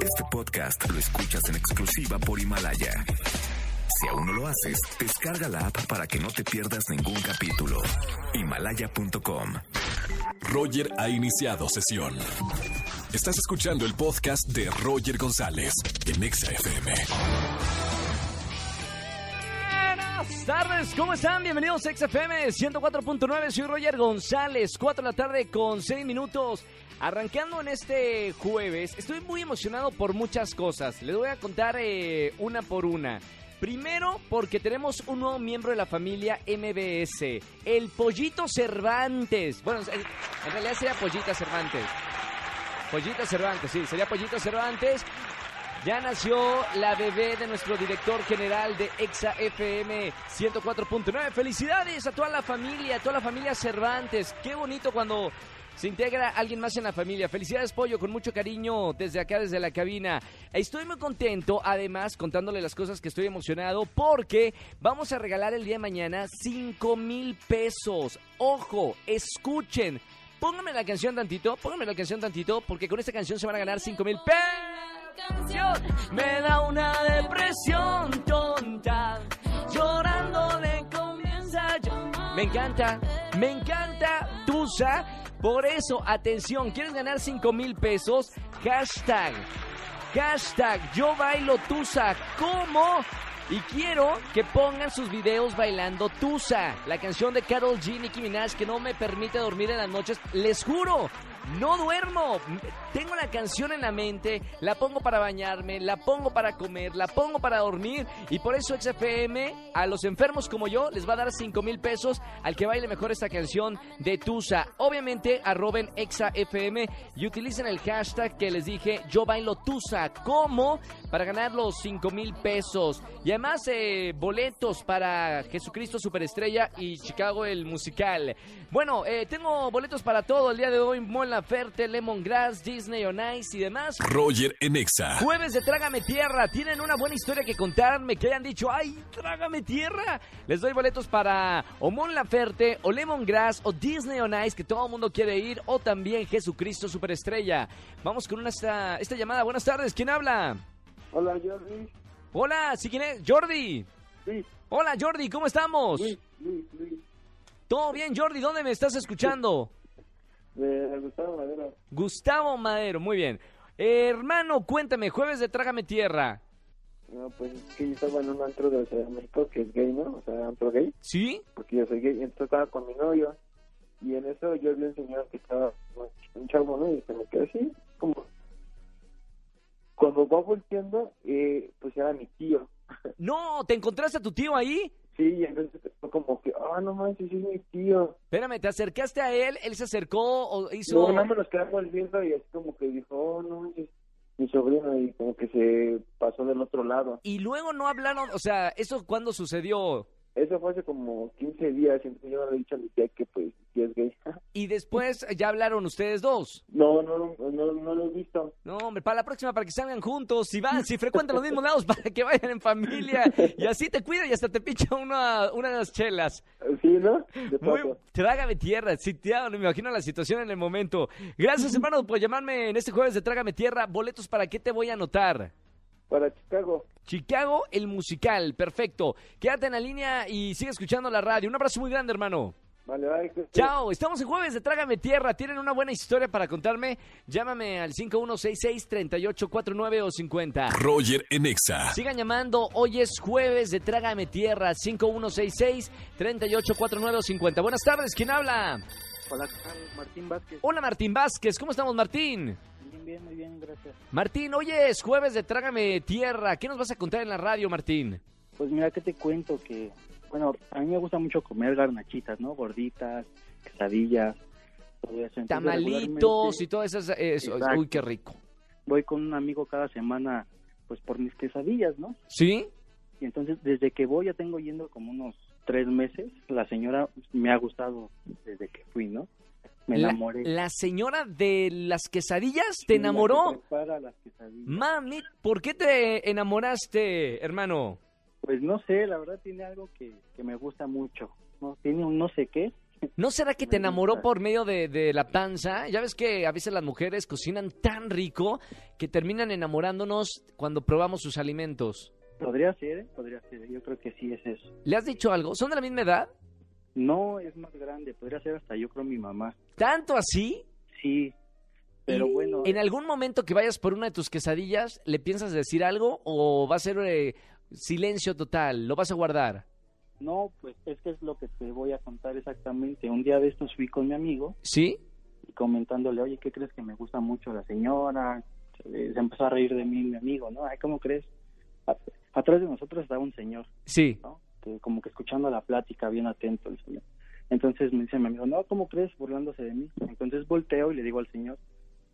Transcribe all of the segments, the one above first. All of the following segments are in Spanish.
Este podcast lo escuchas en exclusiva por Himalaya. Si aún no lo haces, descarga la app para que no te pierdas ningún capítulo. Himalaya.com. Roger ha iniciado sesión. Estás escuchando el podcast de Roger González en Exa FM. Buenas tardes, ¿cómo están? Bienvenidos a XFM 104.9, soy Roger González, 4 de la tarde con 6 minutos. Arrancando en este jueves, estoy muy emocionado por muchas cosas. Les voy a contar eh, una por una. Primero, porque tenemos un nuevo miembro de la familia MBS, el Pollito Cervantes. Bueno, en realidad sería Pollita Cervantes. Pollita Cervantes, sí, sería Pollito Cervantes. Ya nació la bebé de nuestro director general de Exa FM 104.9. Felicidades a toda la familia, a toda la familia Cervantes. Qué bonito cuando se integra alguien más en la familia. Felicidades, Pollo, con mucho cariño desde acá, desde la cabina. Estoy muy contento, además, contándole las cosas que estoy emocionado, porque vamos a regalar el día de mañana 5 mil pesos. Ojo, escuchen. Pónganme la canción tantito, pónganme la canción tantito, porque con esta canción se van a ganar 5 mil pesos. Me da una depresión tonta, llorando le comienza a llamar. Me encanta, me encanta Tusa. Por eso, atención, ¿quieres ganar 5 mil pesos? Hashtag, hashtag, yo bailo Tusa. ¿Cómo? Y quiero que pongan sus videos bailando Tusa, la canción de Carol G, Nicki Minaj, que no me permite dormir en las noches. Les juro, no duermo. Tengo la canción en la mente, la pongo para bañarme, la pongo para comer, la pongo para dormir. Y por eso XFM, a los enfermos como yo, les va a dar 5 mil pesos al que baile mejor esta canción de Tusa. Obviamente, arroben ExaFM y utilicen el hashtag que les dije, yo bailo Tusa. ¿Cómo? Para ganar los 5 mil pesos. Y además, eh, boletos para Jesucristo Superestrella y Chicago el musical. Bueno, eh, tengo boletos para todo el día de hoy. Mon Laferte, Lemongrass, Disney on Ice y demás. Roger en Exa. Jueves de Trágame Tierra. Tienen una buena historia que contarme, que hayan dicho, ¡ay, trágame tierra! Les doy boletos para o Mon Laferte, o Lemongrass, o Disney on Ice, que todo el mundo quiere ir, o también Jesucristo Superestrella. Vamos con una, esta, esta llamada. Buenas tardes, ¿quién habla? Hola, Jordi. Hola, ¿sí quién es? Jordi. Sí, Hola, Jordi, ¿cómo estamos? Luis, Luis, Luis. ¿Todo bien, Jordi? ¿Dónde me estás escuchando? De Gustavo Madera. Gustavo Madero, muy bien. Eh, hermano, cuéntame, jueves de Trágame Tierra. No, pues es que yo estaba en un antro de Ciudad de México que es gay, ¿no? O sea, antro gay, ¿Sí? porque yo soy gay. Entonces estaba con mi novio. Y en eso yo vi un señor que estaba, un chavo, ¿no? Y se me quedé así, como. Cuando va volteando, eh, pues era mi tío. No, ¿te encontraste a tu tío ahí? Sí, y entonces fue como que, ah, no manches, es mi tío. Espérame, ¿te acercaste a él? ¿Él se acercó o hizo...? Luego nada más nos quedamos viendo y así como que dijo, oh, no manches, mi sobrino. Y como que se pasó del otro lado. Y luego no hablaron, o sea, ¿eso cuándo sucedió? Eso fue hace como 15 días, entonces yo le he dicho a mi tía que pues que es gay. Y después ya hablaron ustedes dos. No, no, no, no, no lo he visto. No, hombre, para la próxima, para que salgan juntos, si van, si frecuentan los mismos lados, para que vayan en familia. Y así te cuida y hasta te picha una, una de las chelas. Sí, ¿no? De Muy, paso. trágame tierra, sí, tía, no me imagino la situación en el momento. Gracias, hermano, por llamarme en este jueves de Trágame Tierra. Boletos para qué te voy a anotar. Para Chicago. Chicago, el musical, perfecto. Quédate en la línea y sigue escuchando la radio. Un abrazo muy grande, hermano. Vale, vale. que- Chao, estamos en jueves de Trágame Tierra. ¿Tienen una buena historia para contarme? Llámame al 5166-3849 o 50. Roger en Exa. Sigan llamando, hoy es jueves de Trágame Tierra, 5166-3849 o 50. Buenas tardes, ¿quién habla? Hola, Martín Vázquez. Hola Martín Vázquez, ¿cómo estamos Martín? Bien, bien, muy bien, gracias. Martín, hoy es jueves de Trágame Tierra. ¿Qué nos vas a contar en la radio, Martín? Pues mira, que te cuento que, bueno, a mí me gusta mucho comer garnachitas, ¿no? Gorditas, quesadillas, todo eso. Entonces, Tamalitos y todas esas... Eso, uy, qué rico. Voy con un amigo cada semana, pues por mis quesadillas, ¿no? ¿Sí? Y entonces, desde que voy, ya tengo yendo como unos tres meses, la señora me ha gustado desde que fui, ¿no? Me La, enamoré. la señora de las quesadillas te enamoró. prepara las quesadillas. Mami, ¿por qué te enamoraste, hermano? Pues no sé, la verdad tiene algo que, que me gusta mucho, ¿no? Tiene un no sé qué, ¿No será que te enamoró por medio de, de la panza? Ya ves que a veces las mujeres cocinan tan rico que terminan enamorándonos cuando probamos sus alimentos. Podría ser, ¿eh? podría ser. Yo creo que sí es eso. ¿Le has dicho algo? ¿Son de la misma edad? No, es más grande. Podría ser hasta yo creo mi mamá. ¿Tanto así? Sí, pero Y bueno. ¿En algún momento que vayas por una de tus quesadillas, le piensas decir algo o va a ser eh, silencio total? ¿Lo vas a guardar? No, pues es que es lo que te voy a contar exactamente. Un día de estos fui con mi amigo ¿Sí? y comentándole, oye, ¿qué crees que me gusta mucho la señora? Se, se empezó a reír de mí mi amigo, ¿no? Ay, ¿cómo crees? Atrás de nosotros estaba un señor, Sí. ¿no? Como que escuchando la plática, bien atento el señor. Entonces me dice mi amigo, no, ¿cómo crees? Burlándose de mí. Entonces volteo y le digo al señor,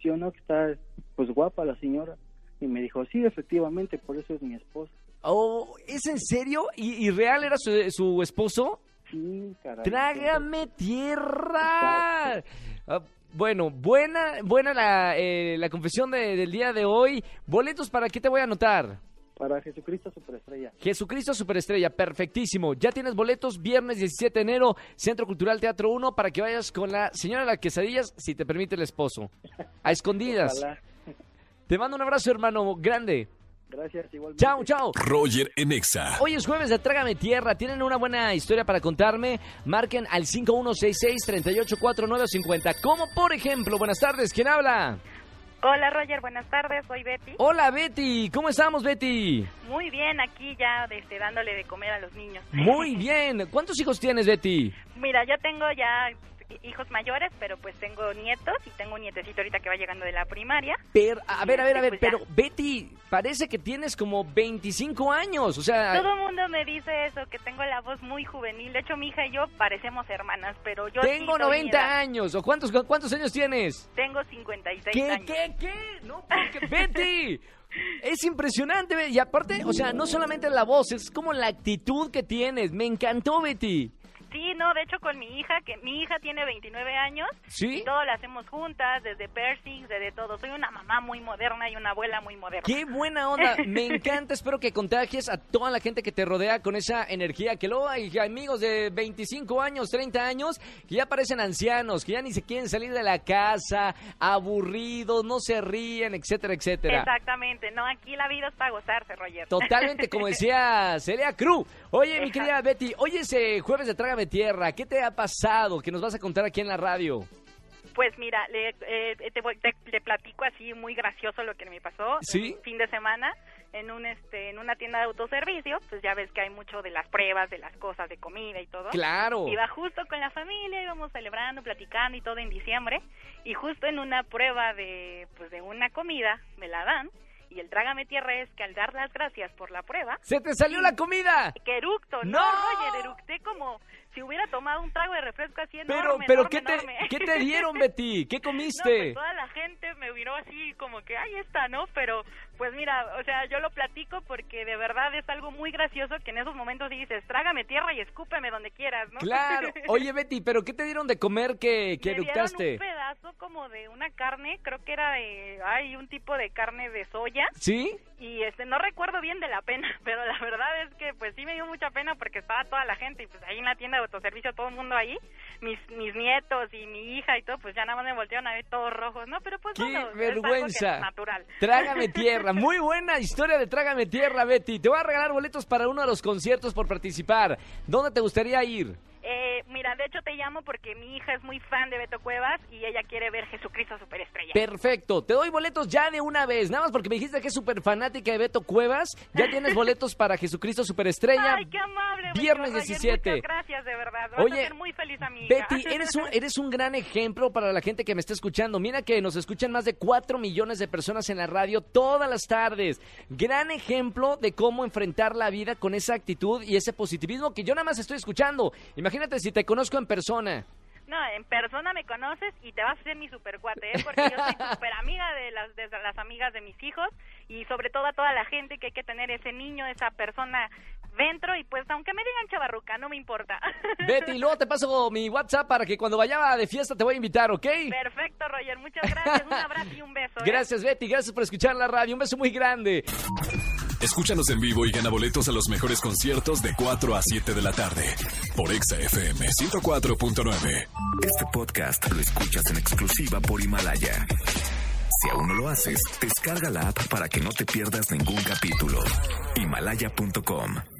¿sí o no que está, pues guapa la señora? Y me dijo, sí, efectivamente, por eso es mi esposa. Oh, ¿Es en serio? ¿Y, y real era su, su esposo? Sí, caray. ¡Trágame tierra! Ah, bueno, buena, buena la, eh, la confesión de- del día de hoy. ¿Boletos para qué te voy a anotar? Para Jesucristo Superestrella. Jesucristo Superestrella, perfectísimo. Ya tienes boletos viernes 17 de enero, Centro Cultural Teatro 1, para que vayas con la señora de las quesadillas, si te permite el esposo. A escondidas. Ojalá. Te mando un abrazo, hermano, grande. Gracias, igualmente. Chao, chao. Roger en Exa. Hoy es jueves de Trágame Tierra. ¿Tienen una buena historia para contarme? Marquen al 5166-384950. Como por ejemplo, buenas tardes, ¿quién habla? Hola Roger, buenas tardes, soy Betty. Hola Betty, ¿cómo estamos Betty? Muy bien, aquí ya desde dándole de comer a los niños. Muy bien. ¿Cuántos hijos tienes Betty? Mira, yo tengo ya hijos mayores, pero pues tengo nietos y tengo un nietecito ahorita que va llegando de la primaria. Pero, a ver, a ver, a ver, Pues pero Betty, parece que tienes como 25 años, o sea... Todo el mundo me dice eso, que tengo la voz muy juvenil. De hecho, mi hija y yo parecemos hermanas, pero yo Tengo soy 90 mi edad. años. ¿O cuántos, cuántos años tienes? Tengo 56 ¿Qué, años. qué, qué? No, porque Betty. Es impresionante, y aparte, o sea, no solamente la voz, es como la actitud que tienes. Me encantó, Betty. Sí, no, de hecho con mi hija, que mi hija tiene 29 años ¿Sí? y todo lo hacemos juntas, desde piercings, desde todo. Soy una mamá muy moderna y una abuela muy moderna. Qué buena onda, me encanta, espero que contagies a toda la gente que te rodea con esa energía, que luego hay amigos de 25 años, 30 años, que ya parecen ancianos, que ya ni se quieren salir de la casa, aburridos, no se ríen, etcétera, etcétera. Exactamente, no, aquí la vida es para gozarse, Roger. Totalmente, como decía Celia Cruz. Oye, mi querida Betty, hoy es eh, jueves de Trágame Tierra. ¿Qué te ha pasado que nos vas a contar aquí en la radio? Pues mira, le, eh, te, voy- te- platico así muy gracioso lo que me pasó. ¿Sí? Un fin de semana en un este en una tienda de autoservicio, pues ya ves que hay mucho de las pruebas, de las cosas de comida y todo. Claro. Iba justo con la familia, íbamos celebrando, platicando y todo en diciembre, y justo en una prueba de pues de una comida me la dan y el trágame tierra es que al dar las gracias por la prueba, ¡Se te salió la comida! que eructo, no, ¡No! Roger, eructé como si hubiera tomado un trago de refresco así enorme, Pero, pero, enorme, ¿qué te, enorme. ¿qué te dieron, Betty? ¿Qué No, pues comiste? toda la gente me miró así como que ahí está, ¿no? Pero pues mira, o sea, yo lo platico porque de verdad es algo muy gracioso que en esos momentos dices, trágame tierra y escúpeme donde quieras, ¿no? Claro. Oye, Betty, ¿pero qué te dieron de comer que, que me dieron eructaste? un pedazo como de una carne, creo que era de, ay, un tipo de carne de soya ¿Sí? y este no recuerdo bien de la pena, pero la verdad es que pues sí me dio mucha pena porque estaba toda la gente y pues ahí en la tienda de autoservicio todo el mundo ahí, mis mis nietos y mi hija y todo, pues ya nada más me voltearon a ver todos rojos, ¿no? Pero pues ¡Qué bueno, es algo que vergüenza! es natural. Trágame tierra. Muy buena historia de Trágame tierra, Betty. Te voy a regalar boletos para uno de los conciertos por participar. ¿Dónde te gustaría ir? Mira, de hecho te llamo porque mi hija es muy fan de Beto Cuevas y ella quiere ver Jesucristo Superestrella. Perfecto, te doy boletos ya de una vez. Nada más porque me dijiste que es súper fanática de Beto Cuevas. Ya tienes boletos para Jesucristo Superestrella. Ay, qué amable. Viernes Roger, 17. Muchas gracias, de verdad. Vas Oye, a ser muy feliz a mi hija. Betty, eres un, eres un gran ejemplo para la gente que me está escuchando. Mira que nos escuchan más de 4 millones de personas en la radio todas las tardes. Gran ejemplo de cómo enfrentar la vida con esa actitud y ese positivismo que yo nada más estoy escuchando. Imagínate si te conozco en persona. No, en persona me conoces y te vas a ser mi super cuate, ¿eh? porque yo soy súper amiga de las, de las amigas de mis hijos y sobre todo a toda la gente que hay que tener ese niño, esa persona dentro y pues aunque me digan chavarruca, no me importa. Betty, luego te paso mi WhatsApp para que cuando vaya de fiesta te voy a invitar, ¿ok? Perfecto, Roger, muchas gracias, un abrazo y un beso. ¿eh? Gracias, Betty. Gracias por escuchar la radio. Un beso muy grande. Escúchanos en vivo y gana boletos a los mejores conciertos de 4 a 7 de la tarde por Exa FM 104.9. Este podcast lo escuchas en exclusiva por Himalaya. Si aún no lo haces, descarga la app para que no te pierdas ningún capítulo. Himalaya.com